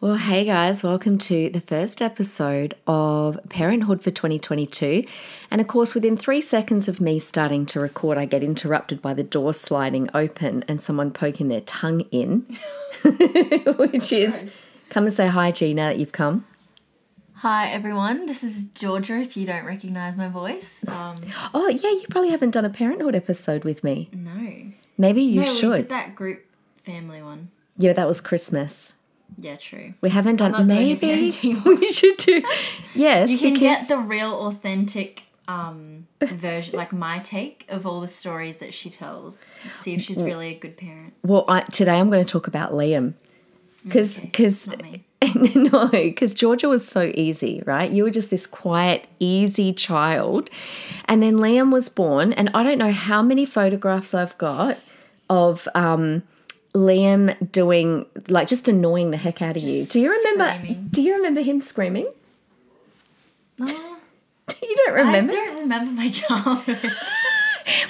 Well, hey guys, welcome to the first episode of Parenthood for 2022. And of course, within three seconds of me starting to record, I get interrupted by the door sliding open and someone poking their tongue in, which is come and say hi, G, now that you've come. Hi everyone, this is Georgia. If you don't recognize my voice, um, Oh, yeah, you probably haven't done a Parenthood episode with me. no, Maybe you no, should. we did that group family one. Yeah, that was Christmas. Yeah, true. We haven't done. not doing a Maybe we should do. Yes, You can because get the real, authentic um, version, like my take of all the stories that she tells. See if she's really a good parent. well, I, today I'm going to talk about Liam because because not me. no, because Georgia was so easy, right? You were just this quiet, easy child. And then Liam was born, and I don't know how many photographs I've got of um, Liam doing, like, just annoying the heck out of you. Do you remember? screaming. Do you remember him screaming? No, You don't remember? I don't remember my childhood.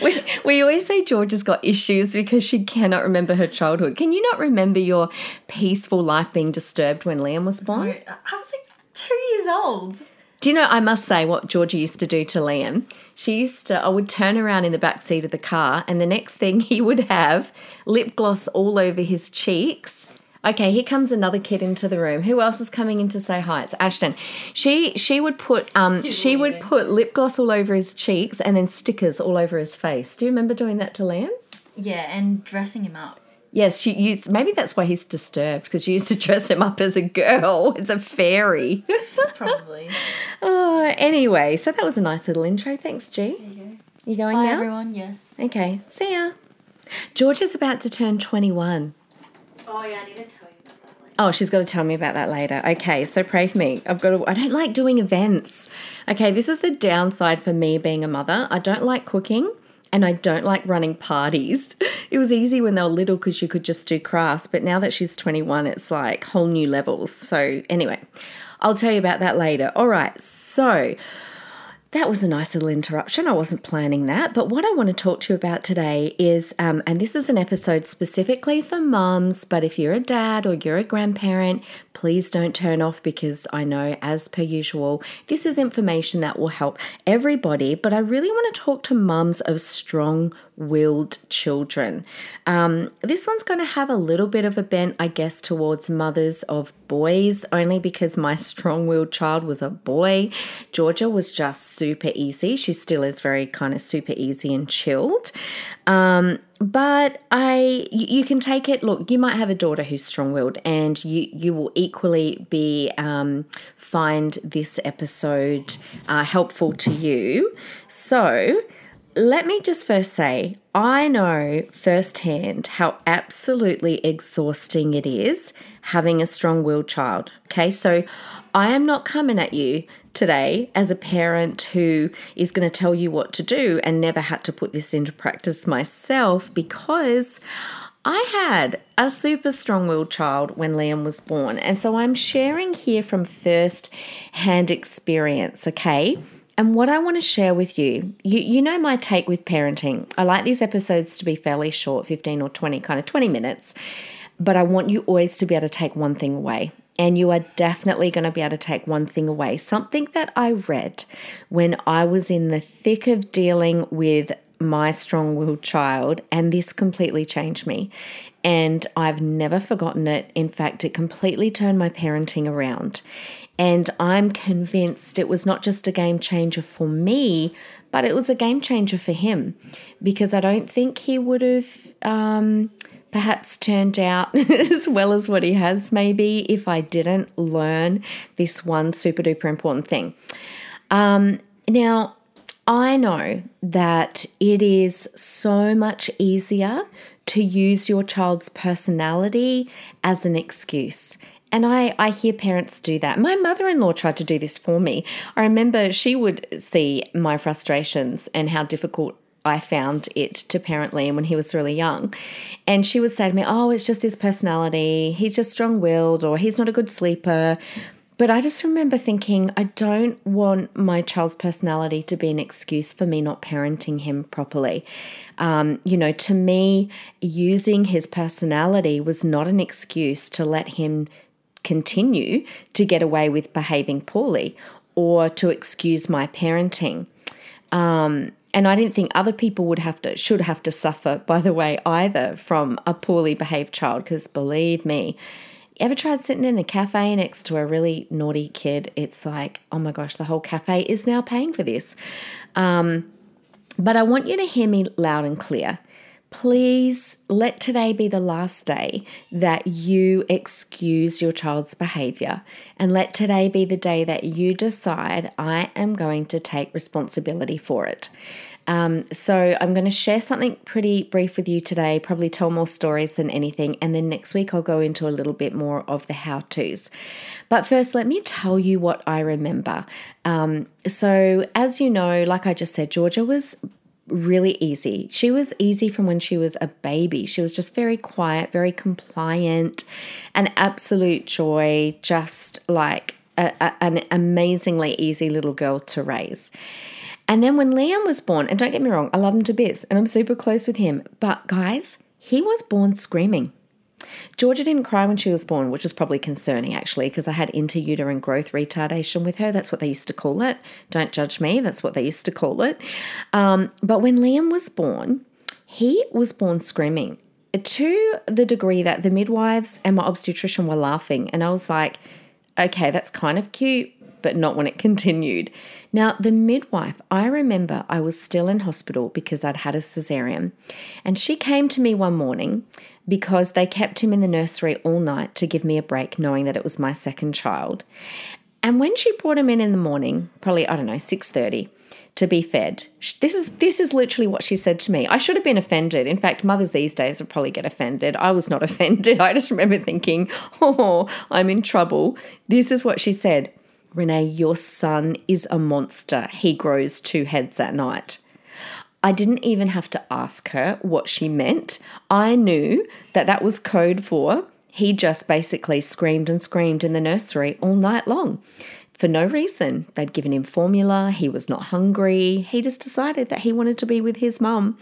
We, we always say George has got issues because she cannot remember her childhood. Can you not remember your peaceful life being disturbed when Liam was born? I was like two years old. Do you know, I must say what Georgia used to do to Liam? She used to, I would turn around in the back seat of the car, and the next thing he would have lip gloss all over his cheeks. Okay, here comes another kid into the room. Who else is coming in to say hi? It's Ashton. She she would put um she would put lip gloss all over his cheeks and then stickers all over his face. Do you remember doing that to Liam? Yeah, and dressing him up. Yes, she used. Maybe that's why he's disturbed because she used to dress him up as a girl. It's a fairy. Probably. oh, anyway, so that was a nice little intro. Thanks, G. There you go. You going Bye now? everyone. Yes. Okay, see ya. George is about to turn 21. Oh yeah, I need to tell you about that later. Oh, she's got to tell me about that later. Okay, so pray for me. I've got to, I don't like doing events. Okay, this is the downside for me being a mother. I don't like cooking and I don't like running parties. It was easy when they were little because you could just do crafts, but now that she's 21, it's like whole new levels. So, anyway, I'll tell you about that later. All right, so that was a nice little interruption. I wasn't planning that. But what I want to talk to you about today is, um, and this is an episode specifically for mums, but if you're a dad or you're a grandparent, please don't turn off because I know, as per usual, this is information that will help everybody. But I really want to talk to mums of strong willed children. Um, this one's going to have a little bit of a bent, I guess, towards mothers of boys, only because my strong willed child was a boy. Georgia was just super easy. She still is very kind of super easy and chilled. Um, but I, you, can take it. Look, you might have a daughter who's strong-willed, and you you will equally be um, find this episode uh, helpful to you. So, let me just first say, I know firsthand how absolutely exhausting it is having a strong willed child. Okay, so I am not coming at you today as a parent who is going to tell you what to do and never had to put this into practice myself because I had a super strong willed child when Liam was born. And so I'm sharing here from first hand experience, okay? And what I want to share with you, you, you know my take with parenting. I like these episodes to be fairly short, 15 or 20, kind of 20 minutes, but I want you always to be able to take one thing away. And you are definitely going to be able to take one thing away. Something that I read when I was in the thick of dealing with my strong willed child, and this completely changed me. And I've never forgotten it. In fact, it completely turned my parenting around. And I'm convinced it was not just a game changer for me, but it was a game changer for him because I don't think he would have um, perhaps turned out as well as what he has, maybe, if I didn't learn this one super duper important thing. Um, now, I know that it is so much easier to use your child's personality as an excuse. And I, I hear parents do that. My mother in law tried to do this for me. I remember she would see my frustrations and how difficult I found it to parent Liam when he was really young. And she would say to me, Oh, it's just his personality. He's just strong willed, or he's not a good sleeper. But I just remember thinking, I don't want my child's personality to be an excuse for me not parenting him properly. Um, you know, to me, using his personality was not an excuse to let him continue to get away with behaving poorly or to excuse my parenting. Um, and I didn't think other people would have to should have to suffer by the way either from a poorly behaved child because believe me ever tried sitting in a cafe next to a really naughty kid? It's like oh my gosh the whole cafe is now paying for this. Um, but I want you to hear me loud and clear please let today be the last day that you excuse your child's behavior. And let today be the day that you decide, I am going to take responsibility for it. Um, so, I'm going to share something pretty brief with you today, probably tell more stories than anything. And then next week, I'll go into a little bit more of the how to's. But first, let me tell you what I remember. Um, so, as you know, like I just said, Georgia was really easy. She was easy from when she was a baby. She was just very quiet, very compliant, an absolute joy, just like a, a, an amazingly easy little girl to raise. And then when Liam was born, and don't get me wrong, I love him to bits and I'm super close with him, but guys, he was born screaming. Georgia didn't cry when she was born, which was probably concerning actually, because I had interuterine growth retardation with her. That's what they used to call it. Don't judge me, that's what they used to call it. Um, but when Liam was born, he was born screaming to the degree that the midwives and my obstetrician were laughing. And I was like, okay, that's kind of cute, but not when it continued. Now, the midwife, I remember I was still in hospital because I'd had a cesarean, and she came to me one morning because they kept him in the nursery all night to give me a break, knowing that it was my second child. And when she brought him in in the morning, probably I don't know, 6:30, to be fed. This is this is literally what she said to me. I should have been offended. In fact, mothers these days would probably get offended. I was not offended. I just remember thinking, "Oh, I'm in trouble." This is what she said. Renee, your son is a monster. He grows two heads at night. I didn't even have to ask her what she meant. I knew that that was code for he just basically screamed and screamed in the nursery all night long for no reason. They'd given him formula, he was not hungry, he just decided that he wanted to be with his mum.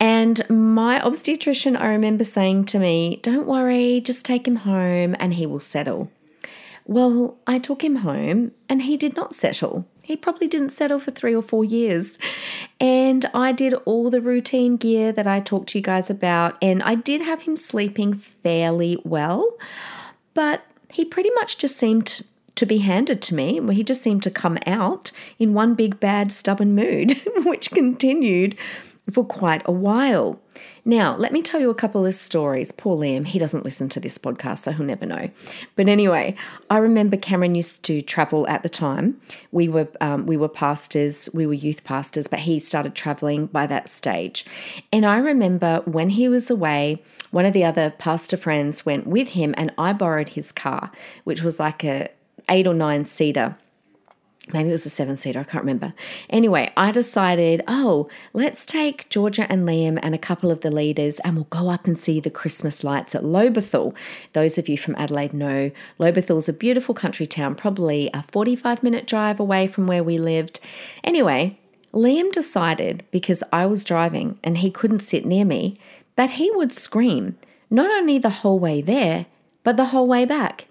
And my obstetrician, I remember saying to me, Don't worry, just take him home and he will settle. Well, I took him home and he did not settle. He probably didn't settle for three or four years. And I did all the routine gear that I talked to you guys about, and I did have him sleeping fairly well, but he pretty much just seemed to be handed to me. He just seemed to come out in one big bad stubborn mood, which continued for quite a while. Now, let me tell you a couple of stories. Poor Liam, he doesn't listen to this podcast, so he'll never know. But anyway, I remember Cameron used to travel at the time. We were um, we were pastors, we were youth pastors, but he started traveling by that stage. And I remember when he was away, one of the other pastor friends went with him, and I borrowed his car, which was like a eight or nine seater maybe it was a seven seater, I can't remember. Anyway, I decided, oh, let's take Georgia and Liam and a couple of the leaders and we'll go up and see the Christmas lights at Lobethal. Those of you from Adelaide know Lobethal's a beautiful country town, probably a 45 minute drive away from where we lived. Anyway, Liam decided because I was driving and he couldn't sit near me that he would scream, not only the whole way there, but the whole way back.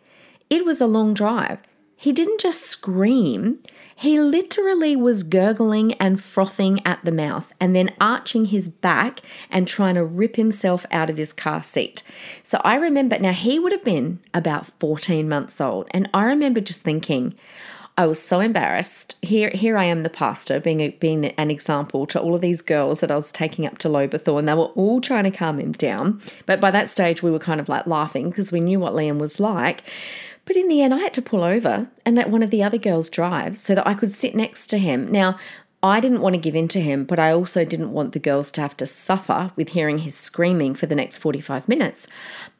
It was a long drive. He didn't just scream, he literally was gurgling and frothing at the mouth and then arching his back and trying to rip himself out of his car seat. So I remember, now he would have been about 14 months old, and I remember just thinking, I was so embarrassed. Here, here I am, the pastor, being a, being an example to all of these girls that I was taking up to Lobethal, and they were all trying to calm him down. But by that stage, we were kind of like laughing because we knew what Liam was like. But in the end, I had to pull over and let one of the other girls drive so that I could sit next to him. Now, I didn't want to give in to him, but I also didn't want the girls to have to suffer with hearing his screaming for the next 45 minutes.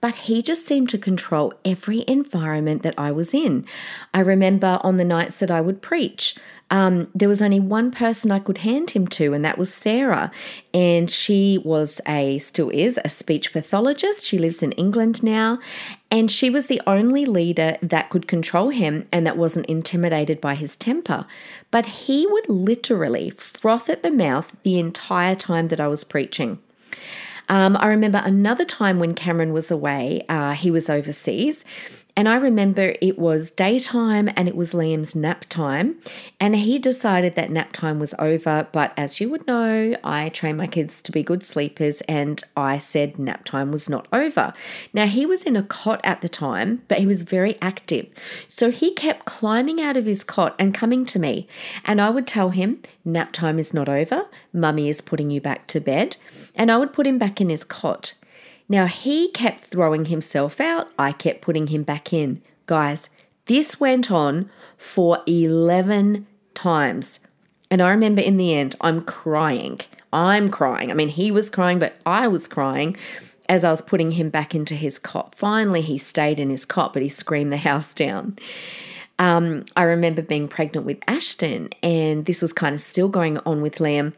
But he just seemed to control every environment that I was in. I remember on the nights that I would preach, um, there was only one person I could hand him to, and that was Sarah. And she was a, still is, a speech pathologist. She lives in England now. And she was the only leader that could control him and that wasn't intimidated by his temper. But he would literally froth at the mouth the entire time that I was preaching. Um, I remember another time when Cameron was away, uh, he was overseas, and I remember it was daytime and it was Liam's nap time. And he decided that nap time was over. But as you would know, I train my kids to be good sleepers and I said nap time was not over. Now, he was in a cot at the time, but he was very active. So he kept climbing out of his cot and coming to me. And I would tell him, nap time is not over. Mummy is putting you back to bed. And I would put him back in his cot. Now he kept throwing himself out, I kept putting him back in. Guys, this went on for 11 times. And I remember in the end, I'm crying. I'm crying. I mean, he was crying, but I was crying as I was putting him back into his cot. Finally, he stayed in his cot, but he screamed the house down. Um, I remember being pregnant with Ashton, and this was kind of still going on with Liam.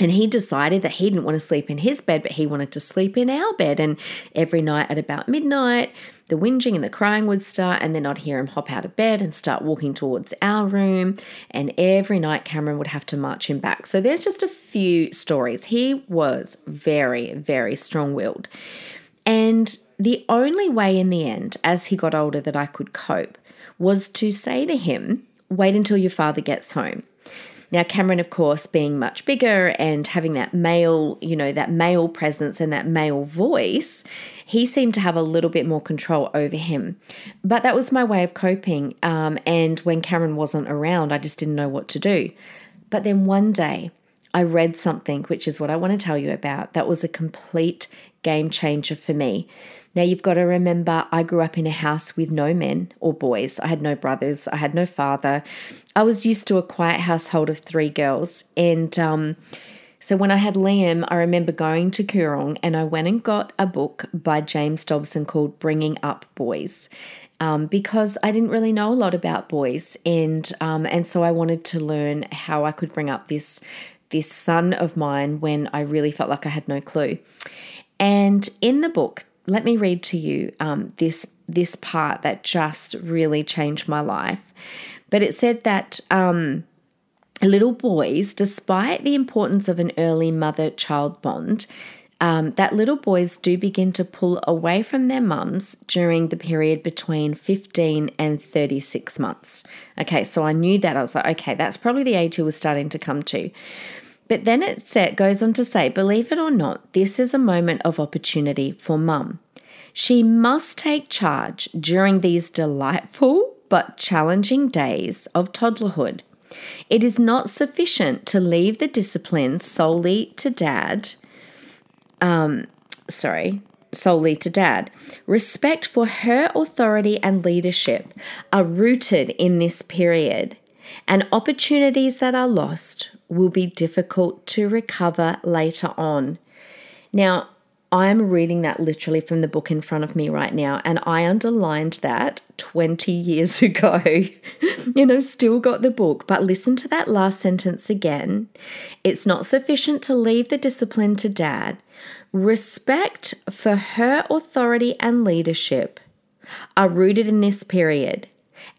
And he decided that he didn't want to sleep in his bed, but he wanted to sleep in our bed. And every night at about midnight, the whinging and the crying would start, and then I'd hear him hop out of bed and start walking towards our room. And every night, Cameron would have to march him back. So there's just a few stories. He was very, very strong willed. And the only way in the end, as he got older, that I could cope was to say to him, Wait until your father gets home. Now, Cameron, of course, being much bigger and having that male, you know, that male presence and that male voice, he seemed to have a little bit more control over him. But that was my way of coping. Um, and when Cameron wasn't around, I just didn't know what to do. But then one day, I read something, which is what I want to tell you about, that was a complete game changer for me. Now, you've got to remember, I grew up in a house with no men or boys. I had no brothers, I had no father. I was used to a quiet household of three girls. And um, so when I had Liam, I remember going to Koorong and I went and got a book by James Dobson called Bringing Up Boys. Um, because I didn't really know a lot about boys, and um, and so I wanted to learn how I could bring up this this son of mine when I really felt like I had no clue. And in the book, let me read to you um, this this part that just really changed my life. But it said that um, little boys, despite the importance of an early mother child bond, um, that little boys do begin to pull away from their mums during the period between 15 and 36 months. Okay, so I knew that. I was like, okay, that's probably the age he was starting to come to. But then it goes on to say, believe it or not, this is a moment of opportunity for mum. She must take charge during these delightful but challenging days of toddlerhood. It is not sufficient to leave the discipline solely to dad. Um, sorry, solely to dad. Respect for her authority and leadership are rooted in this period, and opportunities that are lost will be difficult to recover later on. Now, I'm reading that literally from the book in front of me right now, and I underlined that 20 years ago. and I've still got the book, but listen to that last sentence again. It's not sufficient to leave the discipline to dad. Respect for her authority and leadership are rooted in this period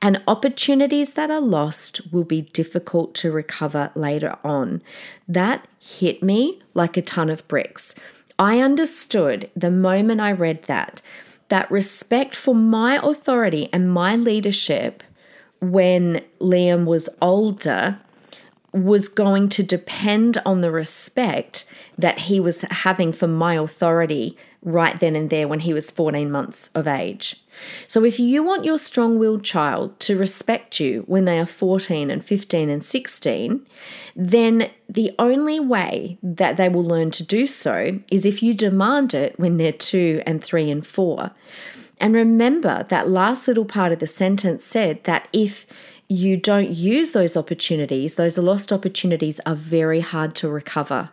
and opportunities that are lost will be difficult to recover later on. That hit me like a ton of bricks. I understood the moment I read that, that respect for my authority and my leadership when Liam was older was going to depend on the respect that he was having for my authority right then and there when he was 14 months of age. So, if you want your strong willed child to respect you when they are 14 and 15 and 16, then the only way that they will learn to do so is if you demand it when they're 2 and 3 and 4. And remember that last little part of the sentence said that if you don't use those opportunities, those lost opportunities are very hard to recover.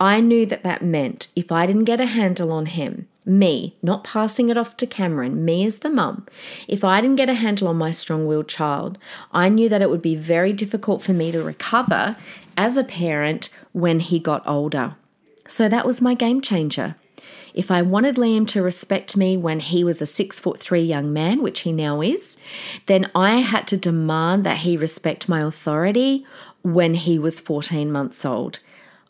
I knew that that meant if I didn't get a handle on him, me, not passing it off to Cameron, me as the mum, if I didn't get a handle on my strong willed child, I knew that it would be very difficult for me to recover as a parent when he got older. So that was my game changer. If I wanted Liam to respect me when he was a six foot three young man, which he now is, then I had to demand that he respect my authority when he was 14 months old.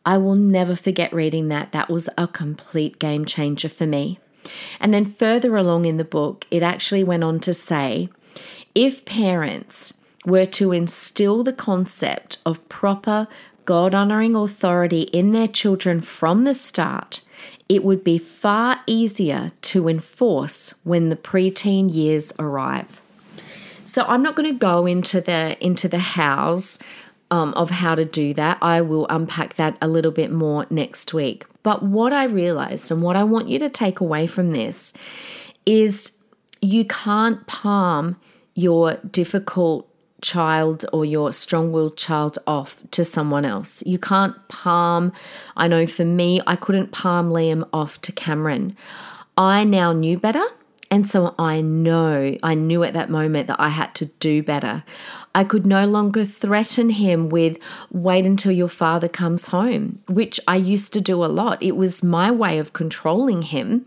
I will never forget reading that. That was a complete game changer for me. And then further along in the book, it actually went on to say if parents were to instill the concept of proper God honoring authority in their children from the start, it would be far easier to enforce when the preteen years arrive. So I'm not going to go into the into the hows um, of how to do that. I will unpack that a little bit more next week. But what I realized and what I want you to take away from this is you can't palm your difficult child or your strong willed child off to someone else. You can't palm, I know for me, I couldn't palm Liam off to Cameron. I now knew better. And so I know, I knew at that moment that I had to do better. I could no longer threaten him with, wait until your father comes home, which I used to do a lot. It was my way of controlling him.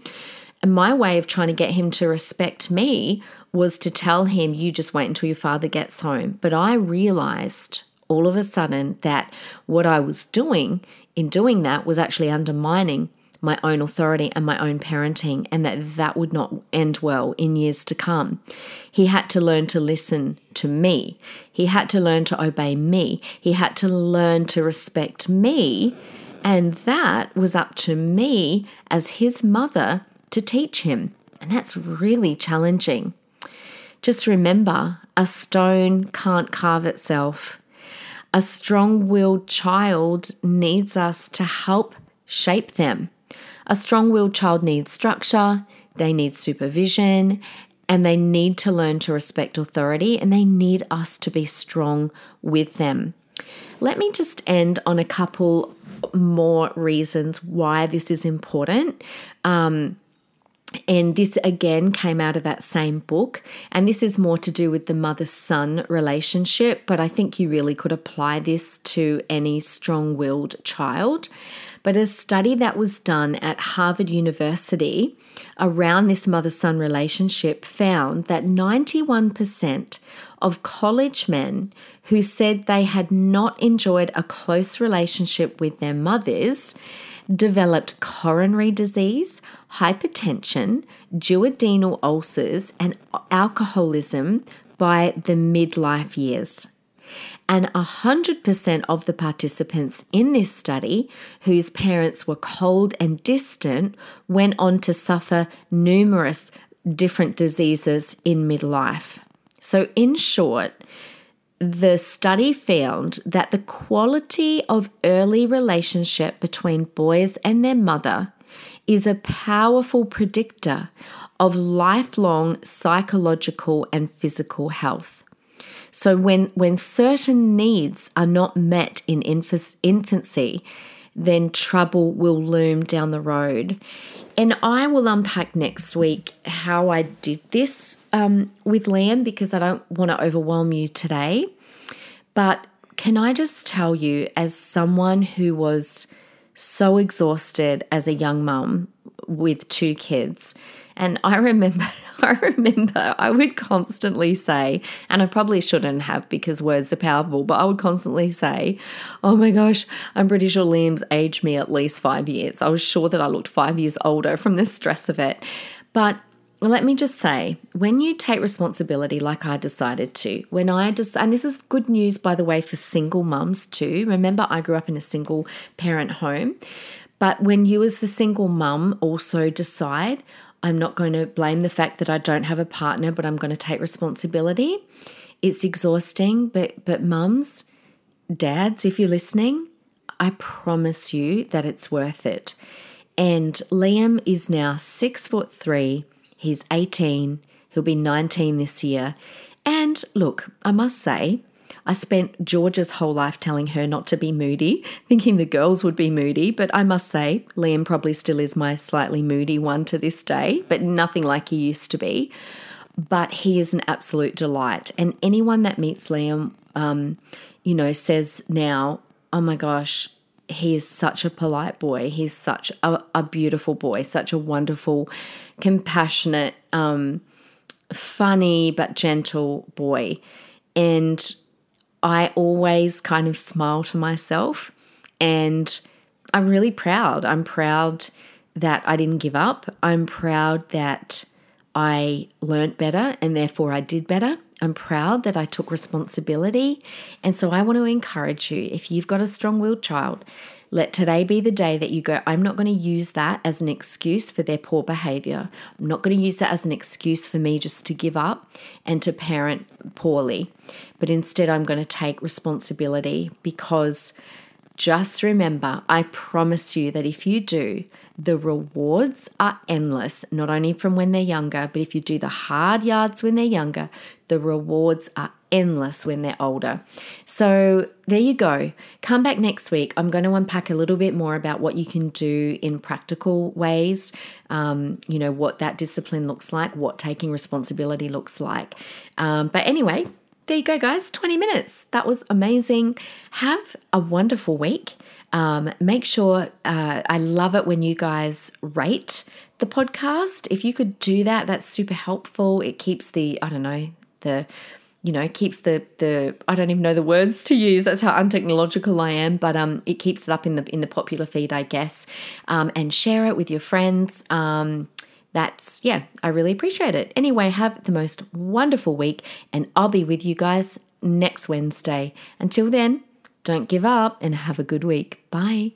And my way of trying to get him to respect me was to tell him, you just wait until your father gets home. But I realized all of a sudden that what I was doing in doing that was actually undermining my own authority and my own parenting, and that that would not end well in years to come. He had to learn to listen to me. He had to learn to obey me. He had to learn to respect me. And that was up to me as his mother to teach him. And that's really challenging. Just remember a stone can't carve itself. A strong willed child needs us to help shape them. A strong willed child needs structure, they need supervision, and they need to learn to respect authority, and they need us to be strong with them. Let me just end on a couple more reasons why this is important. Um, and this again came out of that same book. And this is more to do with the mother son relationship, but I think you really could apply this to any strong willed child. But a study that was done at Harvard University around this mother son relationship found that 91% of college men who said they had not enjoyed a close relationship with their mothers developed coronary disease, hypertension, duodenal ulcers, and alcoholism by the midlife years. And 100% of the participants in this study, whose parents were cold and distant, went on to suffer numerous different diseases in midlife. So, in short, the study found that the quality of early relationship between boys and their mother is a powerful predictor of lifelong psychological and physical health. So when when certain needs are not met in infancy, then trouble will loom down the road. And I will unpack next week how I did this um, with Liam because I don't want to overwhelm you today. But can I just tell you, as someone who was so exhausted as a young mum with two kids, and I remember, I remember I would constantly say, and I probably shouldn't have because words are powerful, but I would constantly say, Oh my gosh, I'm pretty sure Liam's aged me at least five years. I was sure that I looked five years older from the stress of it. But let me just say, when you take responsibility like I decided to, when I just, and this is good news, by the way, for single mums too. Remember, I grew up in a single parent home. But when you, as the single mum, also decide, I'm not going to blame the fact that I don't have a partner, but I'm going to take responsibility. It's exhausting, but but mums, dads, if you're listening, I promise you that it's worth it. And Liam is now six foot three. He's 18. He'll be 19 this year. And look, I must say, I spent George's whole life telling her not to be moody, thinking the girls would be moody, but I must say, Liam probably still is my slightly moody one to this day, but nothing like he used to be. But he is an absolute delight. And anyone that meets Liam, um, you know, says now, oh my gosh, he is such a polite boy. He's such a, a beautiful boy, such a wonderful, compassionate, um, funny but gentle boy. And I always kind of smile to myself and I'm really proud. I'm proud that I didn't give up. I'm proud that I learnt better and therefore I did better. I'm proud that I took responsibility. And so I want to encourage you if you've got a strong willed child, let today be the day that you go, I'm not going to use that as an excuse for their poor behavior. I'm not going to use that as an excuse for me just to give up and to parent poorly. But instead, I'm going to take responsibility because just remember, I promise you that if you do, the rewards are endless, not only from when they're younger, but if you do the hard yards when they're younger, the rewards are endless when they're older. So there you go. Come back next week. I'm going to unpack a little bit more about what you can do in practical ways. Um, you know, what that discipline looks like, what taking responsibility looks like. Um, but anyway, there you go, guys. 20 minutes. That was amazing. Have a wonderful week. Um, make sure, uh, I love it when you guys rate the podcast. If you could do that, that's super helpful. It keeps the, I don't know, the, you know, keeps the the I don't even know the words to use. That's how untechnological I am, but um, it keeps it up in the in the popular feed, I guess. Um, and share it with your friends. Um, that's yeah, I really appreciate it. Anyway, have the most wonderful week, and I'll be with you guys next Wednesday. Until then, don't give up and have a good week. Bye.